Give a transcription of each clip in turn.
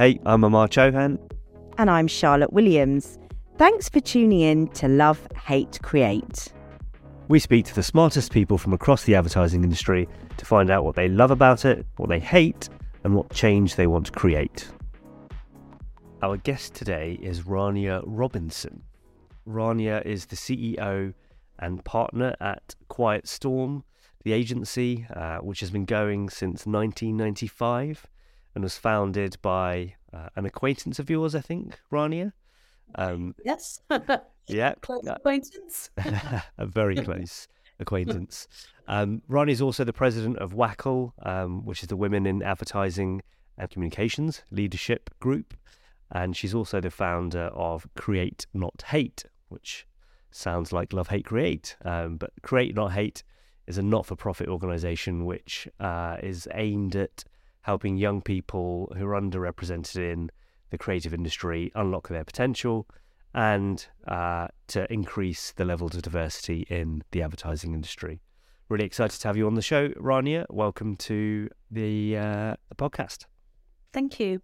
Hey, I'm Amar Chohan. And I'm Charlotte Williams. Thanks for tuning in to Love, Hate, Create. We speak to the smartest people from across the advertising industry to find out what they love about it, what they hate, and what change they want to create. Our guest today is Rania Robinson. Rania is the CEO and partner at Quiet Storm, the agency, uh, which has been going since 1995 and was founded by uh, an acquaintance of yours, I think, Rania. Um, yes. yeah. Close acquaintance. a very close acquaintance. Um, Rania is also the president of WACL, um, which is the Women in Advertising and Communications Leadership Group. And she's also the founder of Create Not Hate, which sounds like Love, Hate, Create. Um, but Create Not Hate is a not for profit organization which uh, is aimed at helping young people who are underrepresented in the creative industry unlock their potential and uh, to increase the levels of diversity in the advertising industry. Really excited to have you on the show, Rania. Welcome to the, uh, the podcast. Thank you.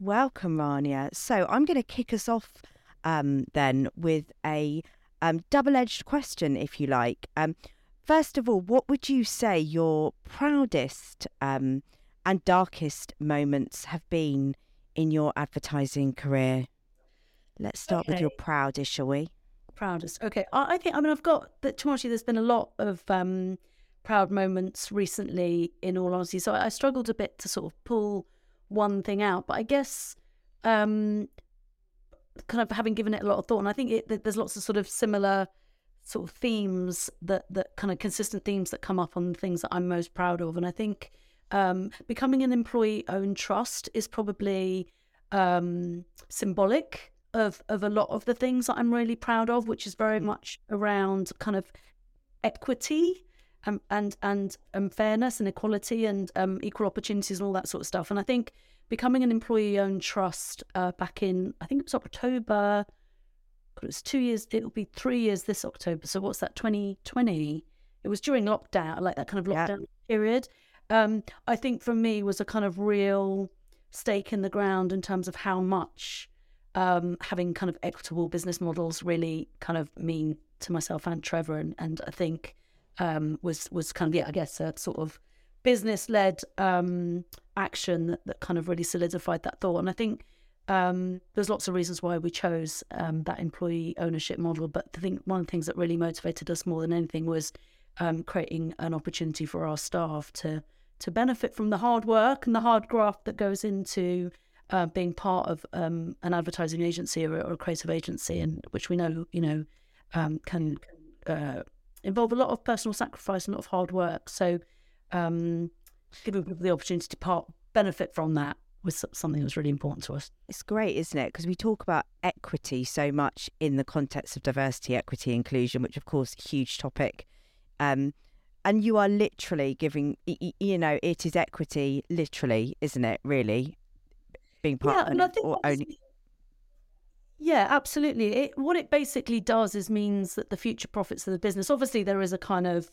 Welcome, Rania. So I'm going to kick us off um, then with a um, double-edged question, if you like. Um, first of all, what would you say your proudest um, and darkest moments have been in your advertising career? Let's start okay. with your proudest, shall we? Proudest. Okay. I, I think, I mean, I've got, but to there's been a lot of um, proud moments recently, in all honesty. So I, I, struggled a bit to sort of pull one thing out. But I guess um, kind of having given it a lot of thought, and I think it, there's lots of sort of similar sort of themes that, that kind of consistent themes that come up on the things that I'm most proud of. And I think um, becoming an employee owned trust is probably um, symbolic of of a lot of the things that I'm really proud of, which is very much around kind of equity and and and, and fairness and equality and um, equal opportunities and all that sort of stuff. And I think becoming an employee owned trust uh, back in I think it was October. It was two years. It'll be three years this October. So what's that? Twenty twenty. It was during lockdown, like that kind of lockdown yeah. period um, I think for me was a kind of real stake in the ground in terms of how much um, having kind of equitable business models really kind of mean to myself and Trevor, and, and I think um, was was kind of yeah, I guess a sort of business led um, action that, that kind of really solidified that thought. And I think um, there's lots of reasons why we chose um, that employee ownership model, but I think one of the things that really motivated us more than anything was um, creating an opportunity for our staff to to benefit from the hard work and the hard graft that goes into uh, being part of um, an advertising agency or, or, a creative agency, and which we know, you know, um, can, uh, involve a lot of personal sacrifice and a lot of hard work. So, um, giving people the opportunity to part benefit from that was something that was really important to us. It's great, isn't it? Because we talk about equity so much in the context of diversity, equity, inclusion, which of course, huge topic. Um, and you are literally giving you know it is equity literally isn't it really being part yeah, of or owning yeah absolutely it, what it basically does is means that the future profits of the business obviously there is a kind of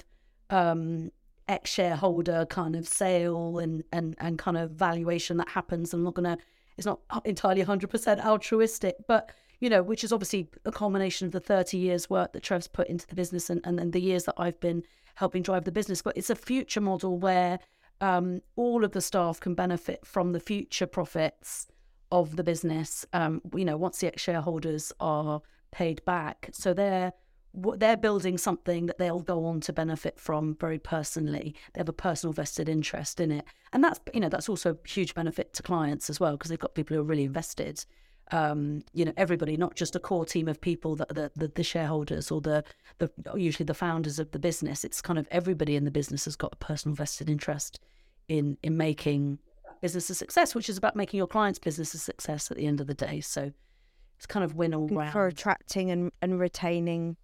um ex shareholder kind of sale and and and kind of valuation that happens i'm not gonna it's not entirely 100% altruistic but you know which is obviously a culmination of the 30 years work that trev's put into the business and, and, and the years that i've been helping drive the business. But it's a future model where um, all of the staff can benefit from the future profits of the business. Um, you know, once the ex shareholders are paid back, so they're they're building something that they'll go on to benefit from very personally. They have a personal vested interest in it, and that's you know that's also a huge benefit to clients as well because they've got people who are really invested um, you know everybody, not just a core team of people that the, the, the shareholders or the the usually the founders of the business. It's kind of everybody in the business has got a personal vested interest in in making business a success, which is about making your client's business a success at the end of the day. So it's kind of win all round for attracting and, and retaining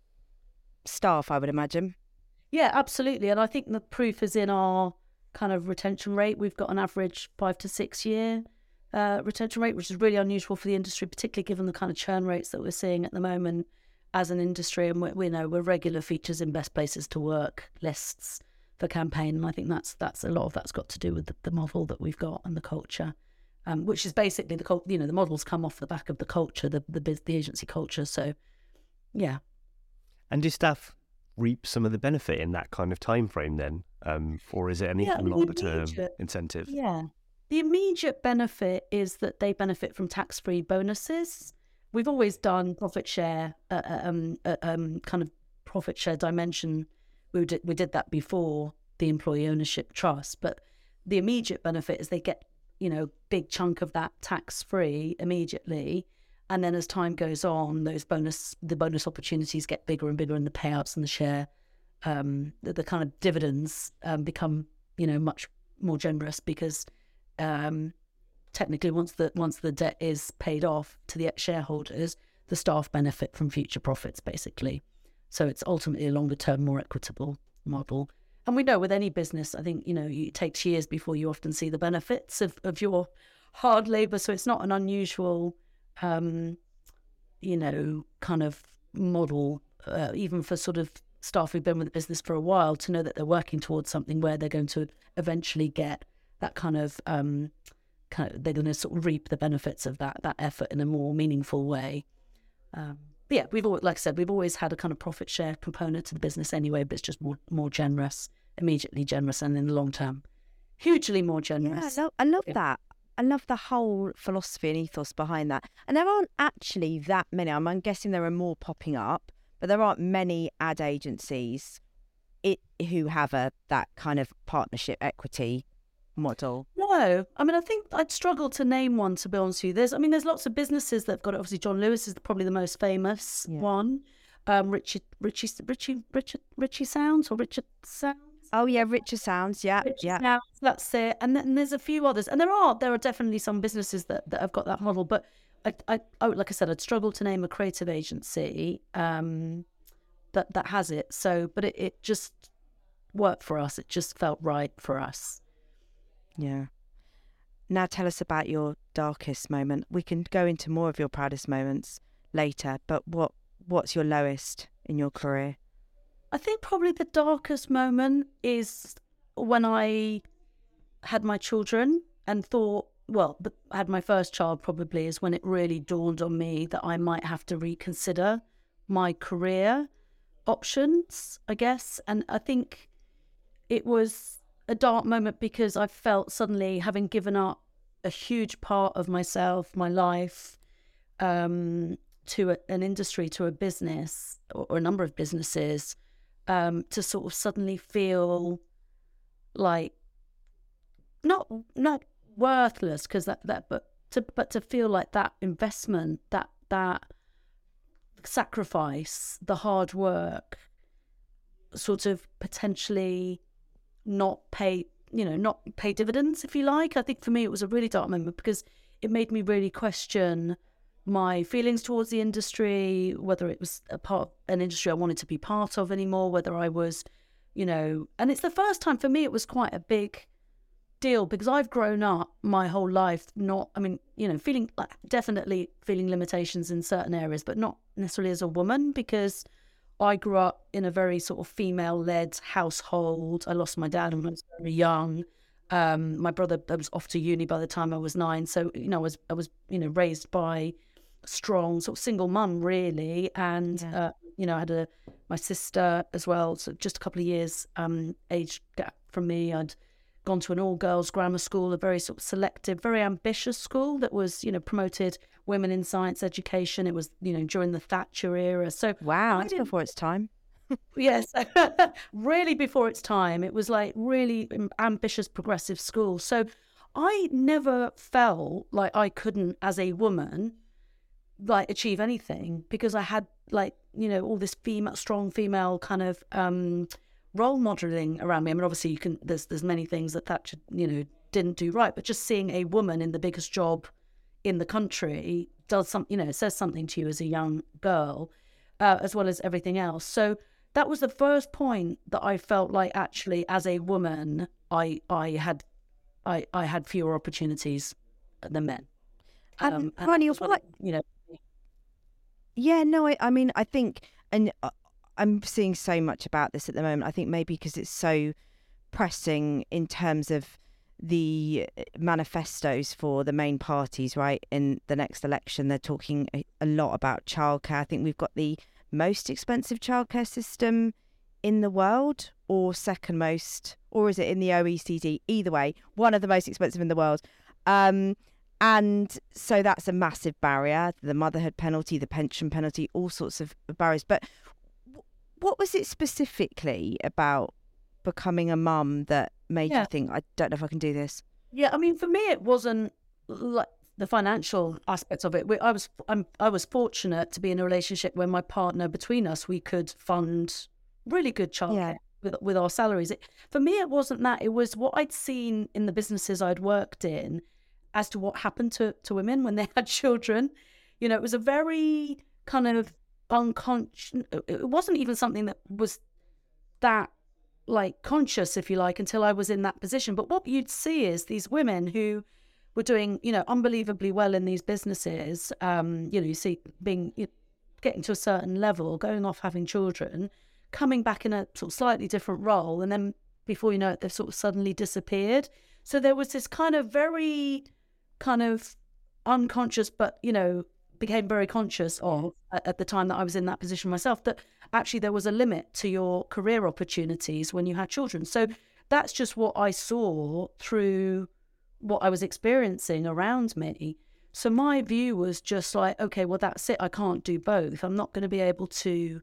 staff. I would imagine. Yeah, absolutely, and I think the proof is in our kind of retention rate. We've got an average five to six year uh, retention rate, which is really unusual for the industry, particularly given the kind of churn rates that we're seeing at the moment as an industry. And we, we know we're regular features in best places to work lists for campaign, and I think that's that's a lot of that's got to do with the, the model that we've got and the culture. um, which is basically the you know the models come off the back of the culture, the the, the agency culture. So, yeah. And do staff reap some of the benefit in that kind of time frame then, um, or is it anything Yeah, longer term incentive? Yeah. The immediate benefit is that they benefit from tax free bonuses. We've always done profit share, uh, uh, um, uh, um, kind of profit share dimension. We did, we did that before the employee ownership trust, but the immediate benefit is they get, you know, big chunk of that tax free immediately. And then as time goes on, those bonus, the bonus opportunities get bigger and bigger and the payouts and the share, um, the, the kind of dividends um, become, you know, much more generous because um, technically once the once the debt is paid off to the shareholders, the staff benefit from future profits basically. So it's ultimately a longer term, more equitable model. And we know with any business, I think you know it takes years before you often see the benefits of, of your hard labor. So it's not an unusual, um, you know, kind of model, uh, even for sort of staff who've been with the business for a while, to know that they're working towards something where they're going to eventually get that kind of um, kind of they're going to sort of reap the benefits of that that effort in a more meaningful way. Um, but yeah, we've always, like I said, we've always had a kind of profit share component to the business anyway, but it's just more more generous, immediately generous, and in the long term, hugely more Yeah, generous. I love, I love Yeah. that. I love the whole philosophy and ethos behind that. And there aren't actually that many. I'm, I'm guessing there are more popping up, but there aren't many ad agencies it, who have a that kind of partnership equity model. No, I mean, I think I'd struggle to name one. To be honest with you, there's, I mean, there's lots of businesses that have got it. Obviously, John Lewis is probably the most famous Yeah. one. Um, Richie, Richie, Richie, Richard, Richie Sounds or Richard Sounds. Oh yeah, Richer Sounds. Yeah, Richard yeah. Sounds, that's it. And then there's a few others, and there are there are definitely some businesses that, that have got that model. But I, I, I, like I said, I'd struggle to name a creative agency um, that that has it. So, but it, it just worked for us. It just felt right for us. Yeah. Now tell us about your darkest moment. We can go into more of your proudest moments later, but what what's your lowest in your career? I think probably the darkest moment is when I had my children and thought, well, had my first child probably is when it really dawned on me that I might have to reconsider my career options, I guess. And I think it was a dark moment because I felt suddenly having given up a huge part of myself, my life, um, to a, an industry, to a business or, or a number of businesses, um, to sort of suddenly feel like not not worthless because that that but to but to feel like that investment that that sacrifice the hard work sort of potentially not pay you know not pay dividends if you like. I think for me it was a really dark moment because it made me really question my feelings towards the industry whether it was a part an industry i wanted to be part of anymore whether i was you know and it's the first time for me it was quite a big deal because i've grown up my whole life not i mean you know feeling like definitely feeling limitations in certain areas but not necessarily as a woman because I grew up in a very sort of female led household. I lost my dad when I was very young. Um, my brother was off to uni by the time I was nine. So, you know, I was, I was you know, raised by strong sort of single mum, really. And, Yeah. uh, you know, I had a, my sister as well. So just a couple of years um, age gap from me. I'd gone to an all girls grammar school, a very sort of selective, very ambitious school that was, you know, promoted women in science education. It was, you know, during the Thatcher era. So Wow, I that's didn't- before its time. Yes, really before its time. It was like really ambitious, progressive school. So I never felt like I couldn't, as a woman, like achieve anything because I had like you know all this female, strong female kind of um, role modeling around me. I mean, obviously you can. There's there's many things that Thatcher you know didn't do right, but just seeing a woman in the biggest job in the country does some you know says something to you as a young girl, uh, as well as everything else. So that was the first point that I felt like actually as a woman I I had I I had fewer opportunities than men. And Um, as well, what- you know Yeah, no, I, I mean, I think, and uh, I'm seeing so much about this at the moment. I think maybe because it's so pressing in terms of the uh, manifestos for the main parties, right? In the next election, they're talking a, a lot about childcare. I think we've got the most expensive childcare system in the world, or second most, or is it in the OECD? Either way, one of the most expensive in the world. Um, and so that's a massive barrier the motherhood penalty, the pension penalty, all sorts of barriers. But what was it specifically about becoming a mum that made Yeah. you think, I don't know if I can do this? Yeah, I mean, for me, it wasn't like the financial aspects of it. I was, I'm, I was fortunate to be in a relationship where my partner, between us, we could fund really good childcare Yeah. with with our salaries. It, for me, it wasn't that. It was what I'd seen in the businesses I'd worked in, as to what happened to to women when they had children. You know, it was a very kind of unconscious. It wasn't even something that was that like conscious, if you like, until I was in that position. But what you'd see is these women who were doing, you know, unbelievably well in these businesses. Um, you know, you see being you getting to a certain level, going off having children, coming back in a sort of slightly different role, and then before you know it, they've sort of suddenly disappeared. So there was this kind of very kind of unconscious, but you know, became very conscious of at, the time that I was in that position myself that actually there was a limit to your career opportunities when you had children. So that's just what I saw through what I was experiencing around me. So my view was just like, okay, well that's it. I can't do both. I'm not going to be able to,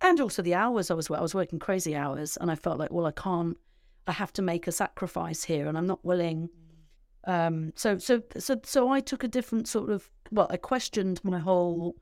and also the hours I was I was working crazy hours, and I felt like, well, I can't. I have to make a sacrifice here, and I'm not willing. Um, so so so so I took a different sort of well, I questioned my whole,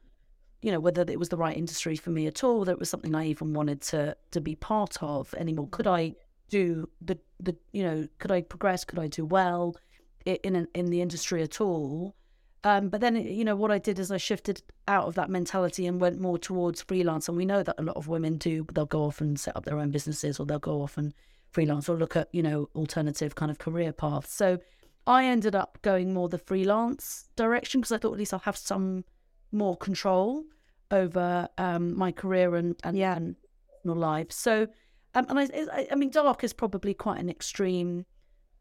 you know, whether it was the right industry for me at all, whether it was something I even wanted to to be part of anymore. Could I do the the you know, could I progress? Could I do well in an, in the industry at all? Um, but then, you know, what I did is I shifted out of that mentality and went more towards freelance. And we know that a lot of women do. They'll go off and set up their own businesses, or they'll go off and freelance, or look at you know alternative kind of career paths. So I ended up going more the freelance direction because I thought at least I'll have some more control over um, my career and and, Yeah. and life. So, um, and I, I, I mean, dark is probably quite an extreme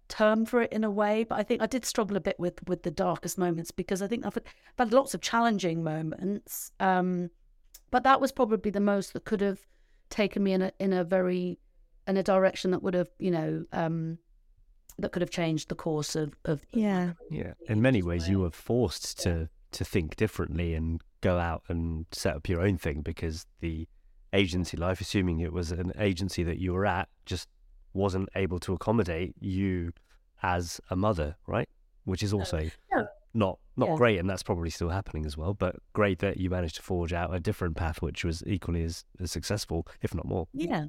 term for it in a way, but I think I did struggle a bit with with the darkest moments because I think I've had, I've had lots of challenging moments, um, but that was probably the most that could have taken me in a in a very in a direction that would have you know um, that could have changed the course of of Yeah. Yeah, in many ways, you were forced to to think differently and go out and set up your own thing because the agency life, assuming it was an agency that you were at, just wasn't able to accommodate you as a mother, right? Which is oh, also Yeah. not not Yeah. great, and that's probably still happening as well. But great that you managed to forge out a different path, which was equally as, as successful, if not more. Yeah.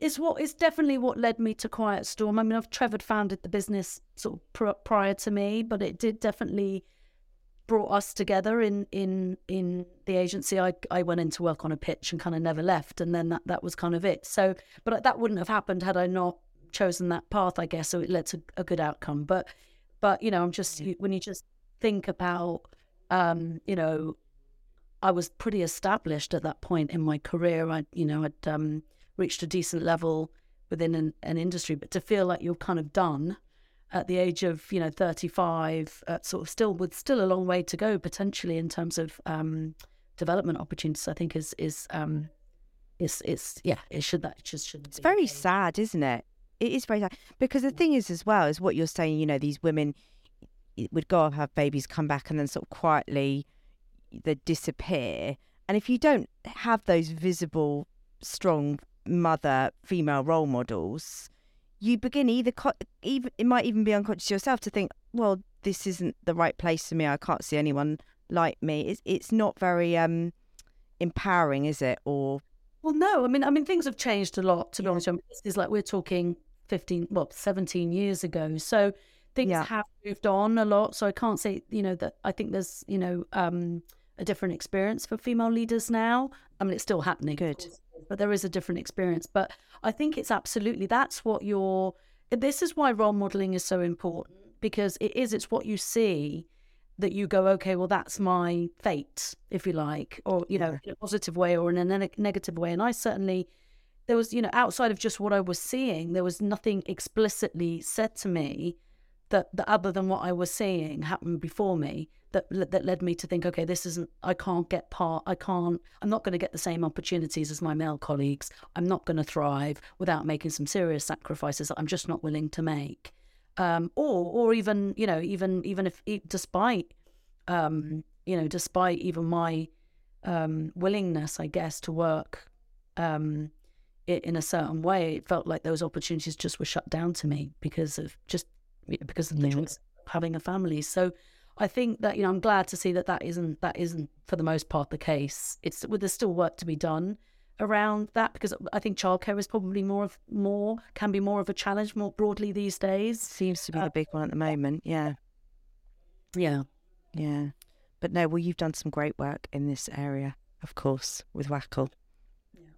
It's what it's definitely what led me to Quiet Storm. I mean, I've Trevor founded the business sort of pr- prior to me, but it did definitely brought us together in in in the agency. I I went in to work on a pitch and kind of never left, and then that that was kind of it. So, but that wouldn't have happened had I not chosen that path, I guess. So it led to a good outcome. But but you know, I'm just when you just think about um, you know, I was pretty established at that point in my career. I, you know, I'd um, reached a decent level within an, an industry, but to feel like you're kind of done at the age of, you know, 35, uh, sort of still with still a long way to go potentially in terms of um, development opportunities, I think is is um, is it's yeah, it should that it just should. It's very sad, isn't it? It is very sad because the thing is, as well, is what you're saying. You know, these women would go off, have babies, come back, and then sort of quietly they disappear. And if you don't have those visible, strong mother, female role models, you begin either, co- even it might even be unconscious yourself to think, well, this isn't the right place for me. I can't see anyone like me. It's it's not very um empowering, is it? Or Well, no, I mean, I mean, things have changed a lot. To be honest, I mean, this is like we're talking fifteen, well, seventeen years ago. So things Yeah. have moved on a lot. So I can't say, you know, that I think there's, you know, um, a different experience for female leaders now. I mean, it's still happening, Good. but there is a different experience. But I think it's absolutely that's what you're. This is why role modeling is so important mm-hmm. because it is. It's what you see that you go, okay, well, that's my fate, if you like, or, you know, in a positive way or in a ne- negative way. And I certainly, there was, you know, outside of just what I was seeing, there was nothing explicitly said to me that, that other than what I was seeing happen before me that that led me to think, okay, this isn't. I can't get part. I can't. I'm not going to get the same opportunities as my male colleagues. I'm not going to thrive without making some serious sacrifices that I'm just not willing to make. Um, or or even you know even even if despite um, you know despite even my um, willingness, I guess, to work um, in a certain way, it felt like those opportunities just were shut down to me because of just because of the choice having a family. So I think that you know I'm glad to see that that isn't that isn't for the most part the case. It's well, there's still work to be done around that because I think childcare is probably more of more can be more of a challenge more broadly these days. Seems to be uh, the big one at the moment. Yeah, yeah, yeah. But no, well, you've done some great work in this area, of course, with WACL. Yeah,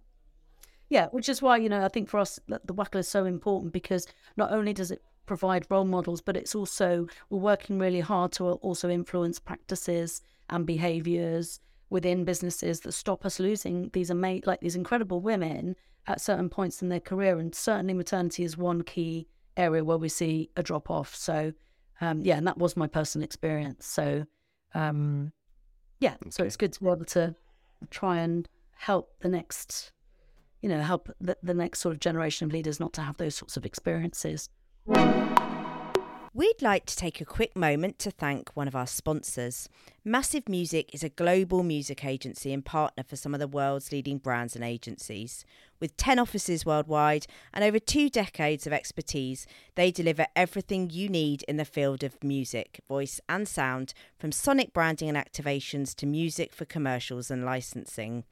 yeah which is why you know I think for us the WACL is so important because not only does it provide role models, but it's also we're working really hard to also influence practices and behaviors within businesses that stop us losing these amazing, like these incredible women at certain points in their career. And certainly maternity is one key area where we see a drop off. So, um, yeah, and that was my personal experience. So, um, yeah, okay. so it's good to be able to try and help the next, you know, help the, the next sort of generation of leaders not to have those sorts of experiences. We'd like to take a quick moment to thank one of our sponsors. Massive Music is a global music agency and partner for some of the world's leading brands and agencies. With 10 offices worldwide and over two decades of expertise, they deliver everything you need in the field of music, voice, and sound, from sonic branding and activations to music for commercials and licensing.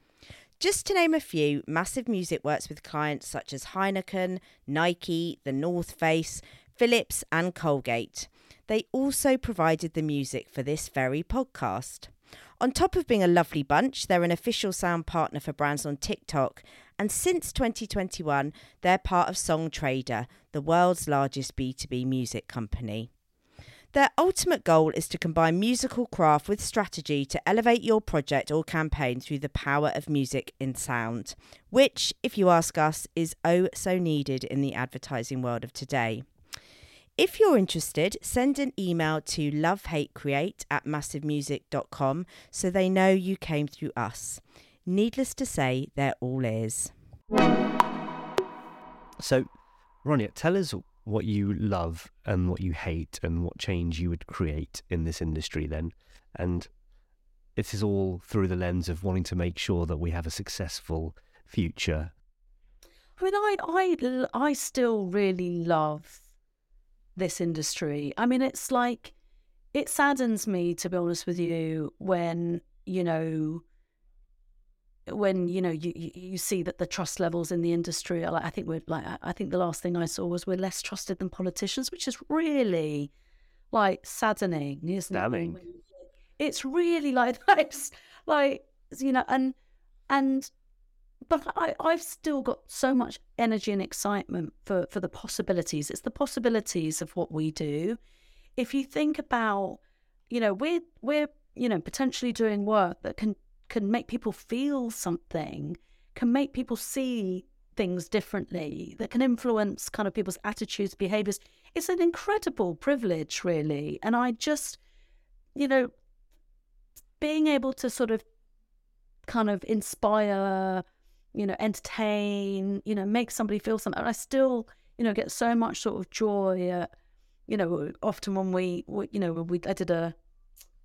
Just to name a few, Massive Music works with clients such as Heineken, Nike, The North Face, Philips, and Colgate. They also provided the music for this very podcast. On top of being a lovely bunch, they're an official sound partner for brands on TikTok, and since 2021, they're part of Songtradr, the world's largest B2B music company. Their ultimate goal is to combine musical craft with strategy to elevate your project or campaign through the power of music and sound, which, if you ask us, is oh so needed in the advertising world of today. If you're interested, send an email to lovehatecreate at massivemusic.com so they know you came through us. Needless to say, they're all ears. So, Ronnie, tell us what you love and what you hate and what change you would create in this industry then. And this is all through the lens of wanting to make sure that we have a successful future. I mean, I, I, I still really love this industry. I mean, it's like, it saddens me, to be honest with you, when, you know, when you know you, you see that the trust levels in the industry are like I think we're like I think the last thing I saw was we're less trusted than politicians, which is really like saddening, isn't Damning. it? It's really like that's like you know and and but I, I've still got so much energy and excitement for, for the possibilities. It's the possibilities of what we do. If you think about, you know, we're we're you know potentially doing work that can can make people feel something, can make people see things differently, that can influence kind of people's attitudes, behaviors. It's an incredible privilege, really. And I just, you know, being able to sort of kind of inspire, you know, entertain, you know, make somebody feel something. I still, you know, get so much sort of joy at, you know, often when we, you know, we I did a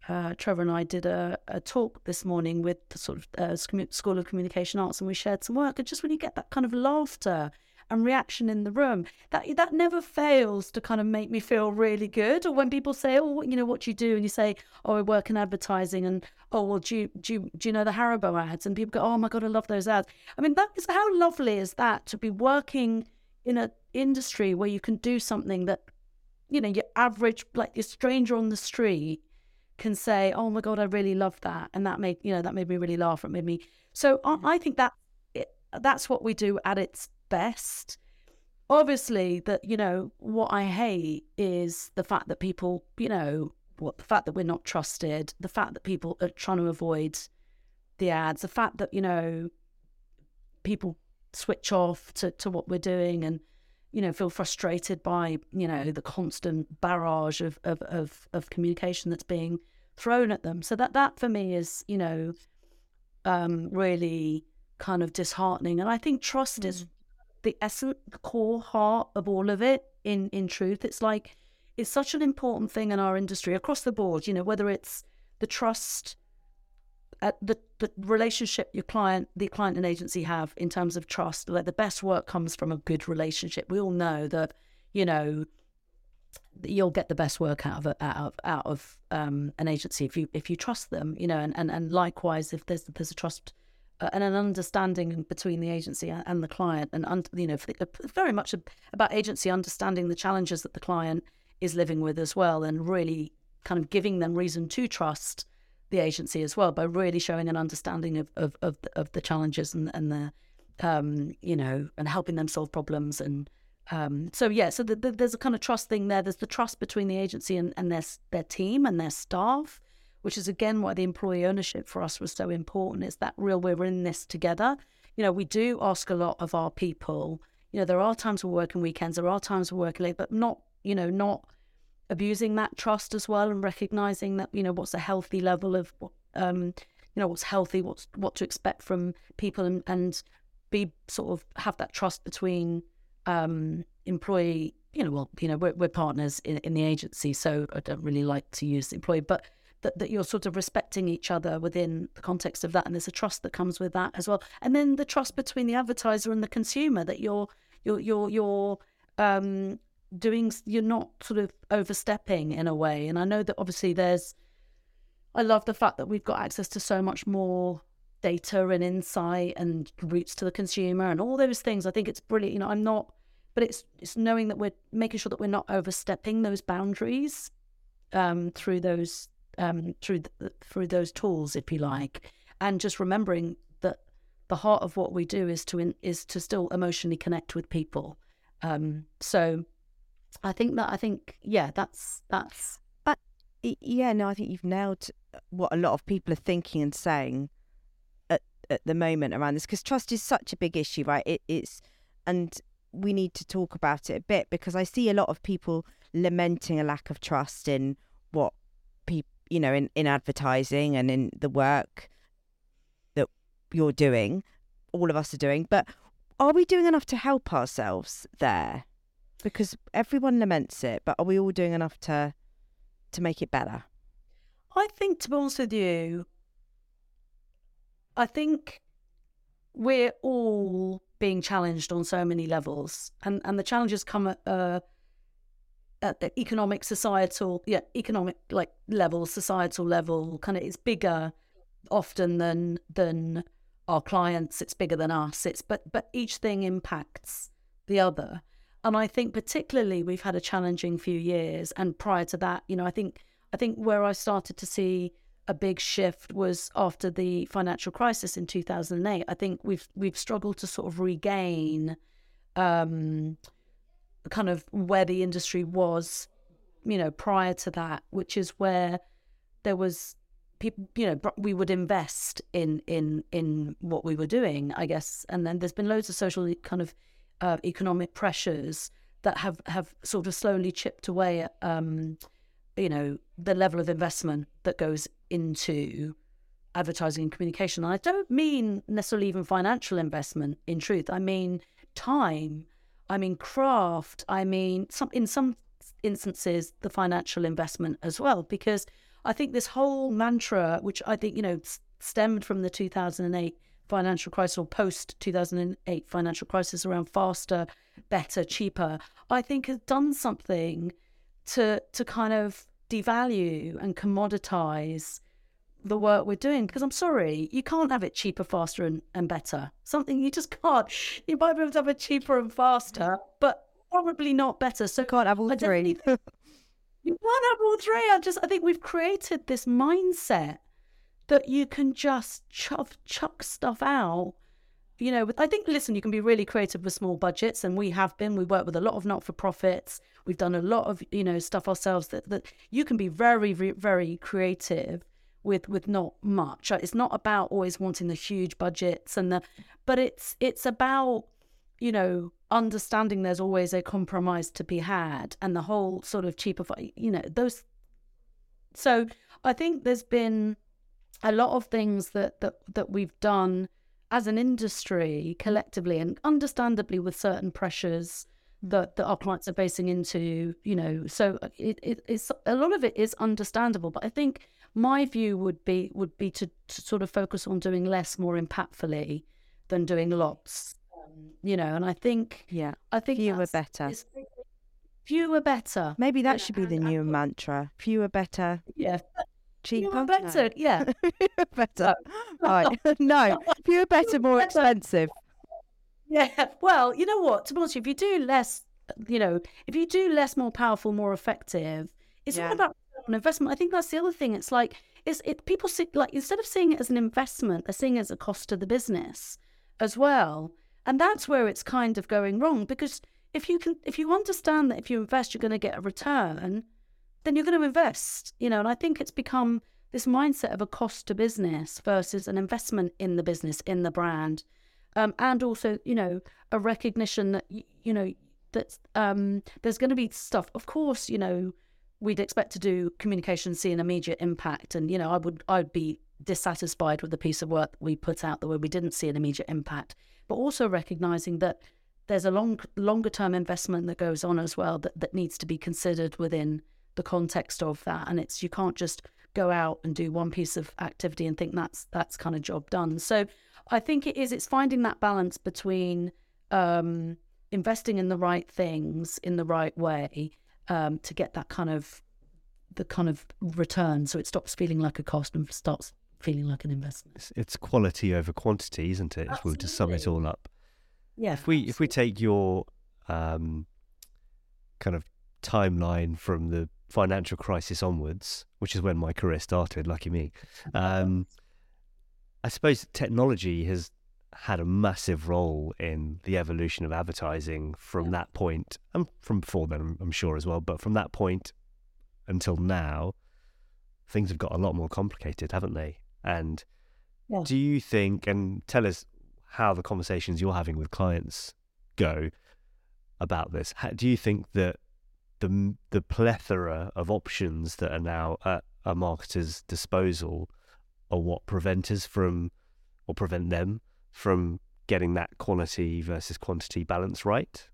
uh, Trevor and I did a, a, talk this morning with the sort of uh, School of Communication Arts, and we shared some work. And just when you get that kind of laughter and reaction in the room, that that never fails to kind of make me feel really good. Or when people say, "Oh, you know, what you do?" and you say, "Oh, I work in advertising," and "Oh, well, do you do you, do you know the Haribo ads?" and people go, "Oh my god, I love those ads." I mean, that is how lovely is that to be working in an industry where you can do something that you know your average like your stranger on the street can say, "Oh my god, I really love that," and that made you know that made me really laugh. It made me so. I, mm. I think that it, that's what we do at its best. Obviously, that you know what I hate is the fact that people, you know, what the fact that we're not trusted, the fact that people are trying to avoid the ads, the fact that you know people switch off to to what we're doing and you know, feel frustrated by, you know, the constant barrage of, of, of, of communication that's being thrown at them. So that, that for me is, you know, um, really kind of disheartening. And I think trust mm. is the essence, the core heart of all of it. In in truth, it's like it's such an important thing in our industry across the board. You know, whether it's the trust, uh, the the relationship your client, the client and agency have in terms of trust. Like the best work comes from a good relationship. We all know that. You know, you'll get the best work out of out of out of um, an agency if you if you trust them. You know, and and, and likewise if there's there's a trust uh, and an understanding between the agency and the client, and un- you know, uh, very much about agency understanding the challenges that the client is living with as well, and really kind of giving them reason to trust the agency as well by really showing an understanding of of of the, of the challenges and and the um, you know and helping them solve problems and um, so yeah so the, the, there's a kind of trust thing there there's the trust between the agency and, and their their team and their staff which is again why the employee ownership for us was so important. It's that real we're in this together. You know, we do ask a lot of our people. You know, there are times we're working weekends, there are times we're working late, but not, you know, not abusing that trust as well and recognizing that, you know, what's a healthy level of um, you know, what's healthy, what's what to expect from people and, and be sort of have that trust between um employee you know, well, you know, we're, we're partners in, in the agency, so I don't really like to use employee, but that, that you're sort of respecting each other within the context of that and there's a trust that comes with that as well. And then the trust between the advertiser and the consumer that you're you're you're you're um doing you're not sort of overstepping in a way and i know that obviously there's i love the fact that we've got access to so much more data and insight and routes to the consumer and all those things i think it's brilliant you know i'm not but it's it's knowing that we're making sure that we're not overstepping those boundaries um, through those um, through the, through those tools, if you like, and just remembering that the heart of what we do is to in, is to still emotionally connect with people. Um, so, I think that I think yeah, that's that's. But yeah, no, I think you've nailed what a lot of people are thinking and saying at at the moment around this because trust is such a big issue, right? It, it's and we need to talk about it a bit because I see a lot of people lamenting a lack of trust in what people you know, in, in advertising and in the work that you're doing, all of us are doing. But are we doing enough to help ourselves there? Because everyone laments it, but are we all doing enough to to make it better? I think, to be honest with you, I think we're all being challenged on so many levels, and and the challenges come at uh, at the economic, societal, yeah, economic like level, societal level, kind of it's bigger often than than our clients. It's bigger than us. It's but but each thing impacts the other. And I think particularly we've had a challenging few years. And prior to that, you know, I think I think where I started to see a big shift was after the financial crisis in 2008. I think we've we've struggled to sort of regain um, kind of where the industry was, you know, prior to that, which is where there was people, you know, we would invest in in in what we were doing, I guess, and then there's been loads of social kind of uh, economic pressures that have have sort of slowly chipped away at, um, you know, the level of investment that goes into advertising and communication. And I don't mean necessarily even financial investment. In truth, I mean time I mean craft, I mean some in some instances the financial investment as well because I think this whole mantra which I think you know stemmed from the 2008 financial crisis or post 2008 financial crisis around faster, better, cheaper, I think has done something to to kind of devalue and commoditize the work we're doing because I'm sorry, you can't have it cheaper, faster, and, and better. Something you just can't. You might be able to have it cheaper and faster, but probably not better. So you can't have all three. you can't have all three. I just I think we've created this mindset that you can just chuck chuck stuff out. You know, I think listen, you can be really creative with small budgets, and we have been. We work with a lot of not for profits. We've done a lot of you know stuff ourselves that that you can be very very creative with with not much. It's not about always wanting the huge budgets and the, but it's it's about you know, understanding there's always a compromise to be had and the whole sort of cheaper, you know, those. So I think there's been a lot of things that that that we've done as an industry collectively and understandably with certain pressures that, that our clients are facing into you know so it, it, it's a lot of it is understandable but i think my view would be would be to, to sort of focus on doing less more impactfully than doing lots um, you know and i think yeah. I think fewer better. fewer better. Maybe that should be the new mantra. Fewer better. Yeah cheaper better no. yeah better right no fewer better more expensive yeah. Well, you know what? To be honest, if you do less, uh, you know, if you do less, more powerful, more effective, it's yeah. all about an investment. I think that's the other thing. It's like it's it. People see like instead of seeing it as an investment, they're seeing it as a cost to the business as well, and that's where it's kind of going wrong because if you can, if you understand that if you invest, you're going to get a return, then you're going to invest. You know, and I think it's become this mindset of a cost to business versus an investment in the business, in the brand um, and also you know a recognition that you know that um, there's going to be stuff. Of course, you know we'd expect to do communication, see an immediate impact, and you know I would I'd be dissatisfied with the piece of work we put out the way we didn't see an immediate impact, but also recognizing that there's a long longer term investment that goes on as well that, that needs to be considered within the context of that and it's you can't just go out and do one piece of activity and think that's that's kind of job done so I think it is. It's finding that balance between um, investing in the right things in the right way um, to get that kind of the kind of return, so it stops feeling like a cost and starts feeling like an investment. It's, it's quality over quantity, isn't it? If we were to sum it all up. Yeah. If we if we take your um, kind of timeline from the financial crisis onwards, which is when my career started, lucky me. Um, I suppose technology has had a massive role in the evolution of advertising from yeah. that point, and from before then, I'm sure as well. But from that point until now, things have got a lot more complicated, haven't they? And yeah. do you think, and tell us how the conversations you're having with clients go about this? How, do you think that the the plethora of options that are now at a marketer's disposal are what prevent us from, or prevent them from getting that quality versus quantity balance right?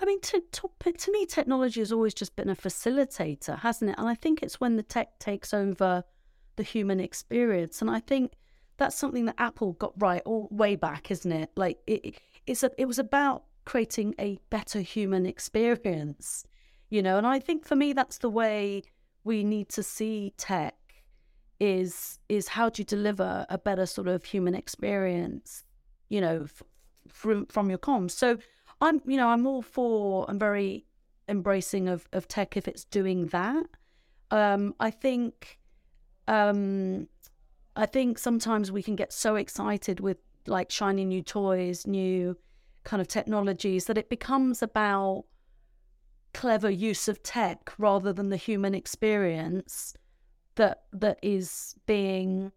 I mean, to, to, to me, technology has always just been a facilitator, hasn't it? And I think it's when the tech takes over the human experience. And I think that's something that Apple got right all way back, isn't it? Like it, it's a, it was about creating a better human experience, you know. And I think for me, that's the way we need to see tech is is how do you deliver a better sort of human experience you know f- from from your comms so i'm you know i'm all for i'm very embracing of of tech if it's doing that um i think um i think sometimes we can get so excited with like shiny new toys new kind of technologies that it becomes about clever use of tech rather than the human experience that that is being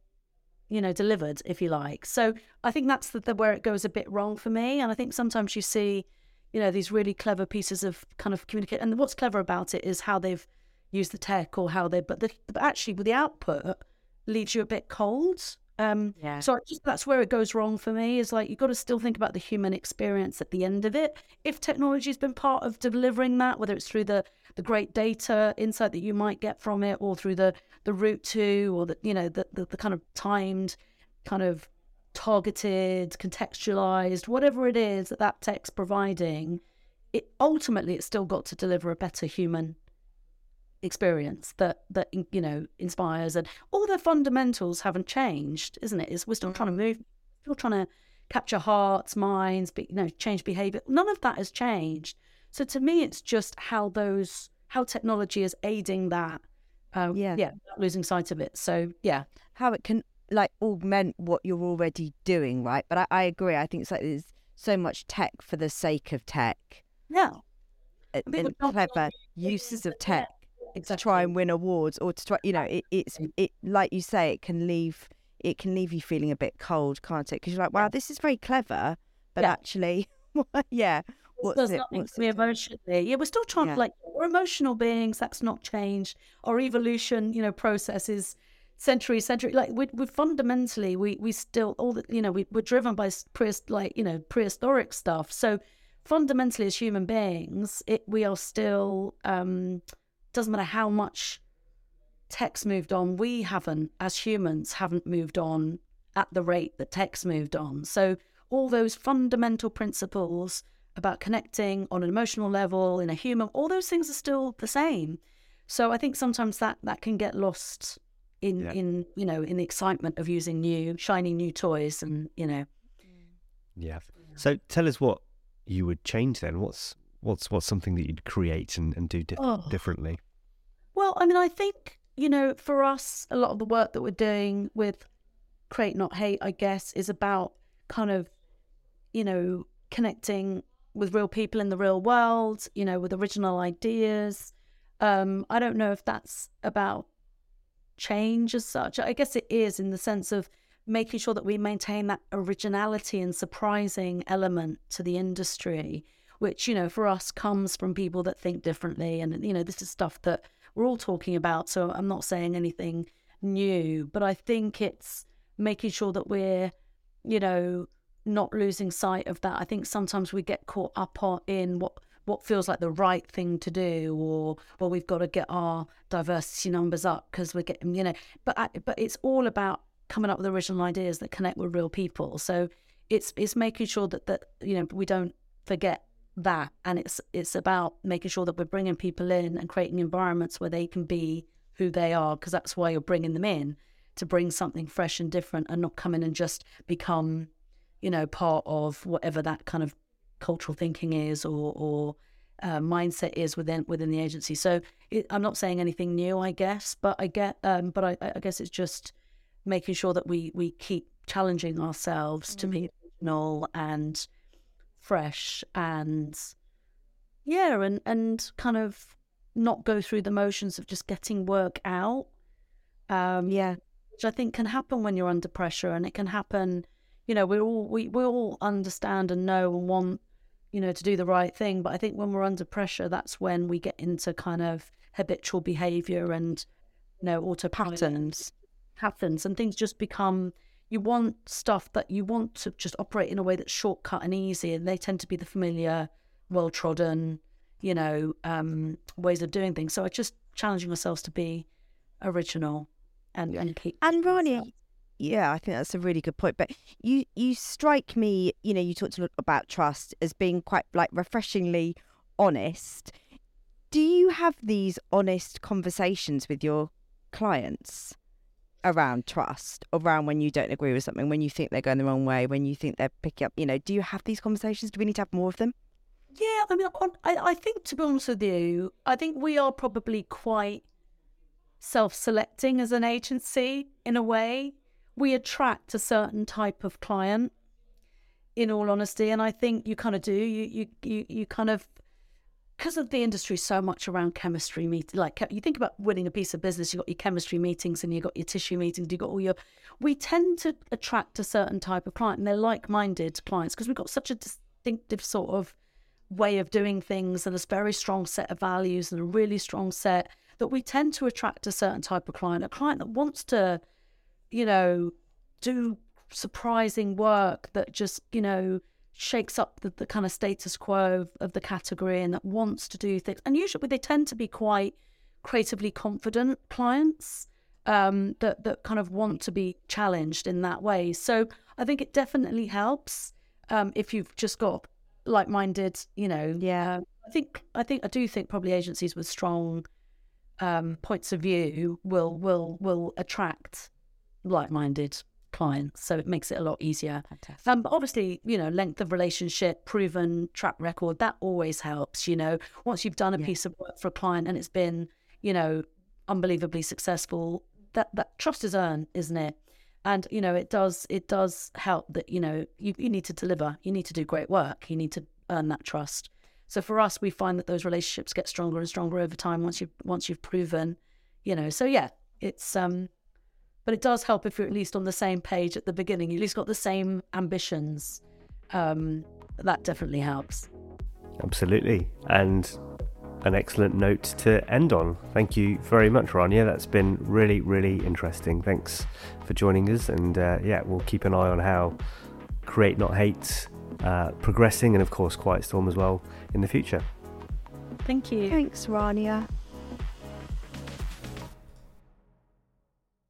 you know delivered if you like. So i think that's the, the, where it goes a bit wrong for me and i think sometimes you see you know these really clever pieces of kind of communicate and what's clever about it is how they've used the tech or how they but, the, but actually with the output leaves you a bit cold um, yeah. So just, that's where it goes wrong for me. Is like you've got to still think about the human experience at the end of it. If technology has been part of delivering that, whether it's through the the great data insight that you might get from it, or through the the route to, or the you know the the, the kind of timed, kind of targeted, contextualized, whatever it is that that tech's providing, it ultimately it's still got to deliver a better human experience that that you know inspires and all the fundamentals haven't changed isn't it? Is we're still trying to move still trying to capture hearts minds but you know change behavior. None of that has changed. So to me it's just how those how technology is aiding that um, yeah. yeah losing sight of it. So yeah. How it can like augment what you're already doing right? But i, I agree. I think it's like there's so much tech for the sake of tech. Yeah. And clever uses of tech exactly. to try and win awards or to try you know it, it's it like you say it can leave it can leave you feeling a bit cold can't it because you're like wow this is very clever but yeah. actually yeah. What's does it, nothing to me emotionally. Yeah, we're still trying yeah. to like we're emotional beings. That's not changed. Our evolution, you know, processes century century like we we fundamentally we we still all the you know we we're driven by pre like you know prehistoric stuff. So fundamentally, as human beings, it we are still um doesn't matter how much tech's moved on, we haven't as humans haven't moved on at the rate that tech's moved on. So all those fundamental principles about connecting on an emotional level in a human all those things are still the same so i think sometimes that that can get lost in yeah. in you know in the excitement of using new shiny new toys and you know yeah so tell us what you would change then what's what's what's something that you'd create and, and do di- oh. differently well i mean i think you know for us a lot of the work that we're doing with create not hate i guess is about kind of you know connecting with real people in the real world, you know, with original ideas. Um, I don't know if that's about change as such. I guess it is in the sense of making sure that we maintain that originality and surprising element to the industry, which, you know, for us comes from people that think differently. And, you know, this is stuff that we're all talking about. So I'm not saying anything new, but I think it's making sure that we're, you know, not losing sight of that. I think sometimes we get caught up in what what feels like the right thing to do, or well, we've got to get our diversity numbers up because we're getting, you know. But I, but it's all about coming up with original ideas that connect with real people. So it's it's making sure that that you know we don't forget that, and it's it's about making sure that we're bringing people in and creating environments where they can be who they are, because that's why you're bringing them in to bring something fresh and different, and not come in and just become you know, part of whatever that kind of cultural thinking is or, or uh, mindset is within within the agency. So it, I'm not saying anything new, I guess, but I get, um, but I, I, guess it's just making sure that we we keep challenging ourselves mm. to be original and fresh and yeah, and and kind of not go through the motions of just getting work out. Um, yeah, which I think can happen when you're under pressure, and it can happen you know, we all we, we all understand and know and want, you know, to do the right thing. But I think when we're under pressure, that's when we get into kind of habitual behavior and you know, auto patterns patterns and things just become you want stuff that you want to just operate in a way that's shortcut and easy and they tend to be the familiar well trodden you know um, ways of doing things so it's just challenging ourselves to be original and and keep and Rania yeah, I think that's a really good point. But you you strike me, you know, you talked a lot about trust as being quite like refreshingly honest. Do you have these honest conversations with your clients around trust, around when you don't agree with something, when you think they're going the wrong way, when you think they're picking up, you know, do you have these conversations? Do we need to have more of them? Yeah, I mean, I, I think to be honest with you, I think we are probably quite self-selecting as an agency in a way we attract a certain type of client in all honesty and i think you kind of do you you you, you kind of because of the industry so much around chemistry meet like you think about winning a piece of business you've got your chemistry meetings and you've got your tissue meetings you've got all your we tend to attract a certain type of client and they're like-minded clients because we've got such a distinctive sort of way of doing things and a very strong set of values and a really strong set that we tend to attract a certain type of client a client that wants to you know, do surprising work that just, you know, shakes up the, the kind of status quo of, of the category and that wants to do things. And usually they tend to be quite creatively confident clients um, that, that kind of want to be challenged in that way. So I think it definitely helps um, if you've just got like-minded, you know. Yeah. I think I think I do think probably agencies with strong um, points of view will will will attract like-minded clients, so it makes it a lot easier. Um, but obviously, you know, length of relationship, proven track record, that always helps. You know, once you've done a yeah. piece of work for a client and it's been, you know, unbelievably successful, that that trust is earned, isn't it? And you know, it does it does help that you know you, you need to deliver, you need to do great work, you need to earn that trust. So for us, we find that those relationships get stronger and stronger over time once you once you've proven, you know. So yeah, it's um but it does help if you're at least on the same page at the beginning. You at least got the same ambitions. Um, that definitely helps. Absolutely. And an excellent note to end on. Thank you very much, Rania. That's been really, really interesting. Thanks for joining us. And uh, yeah, we'll keep an eye on how Create Not Hate uh, progressing and, of course, Quiet Storm as well in the future. Thank you. Thanks, Rania.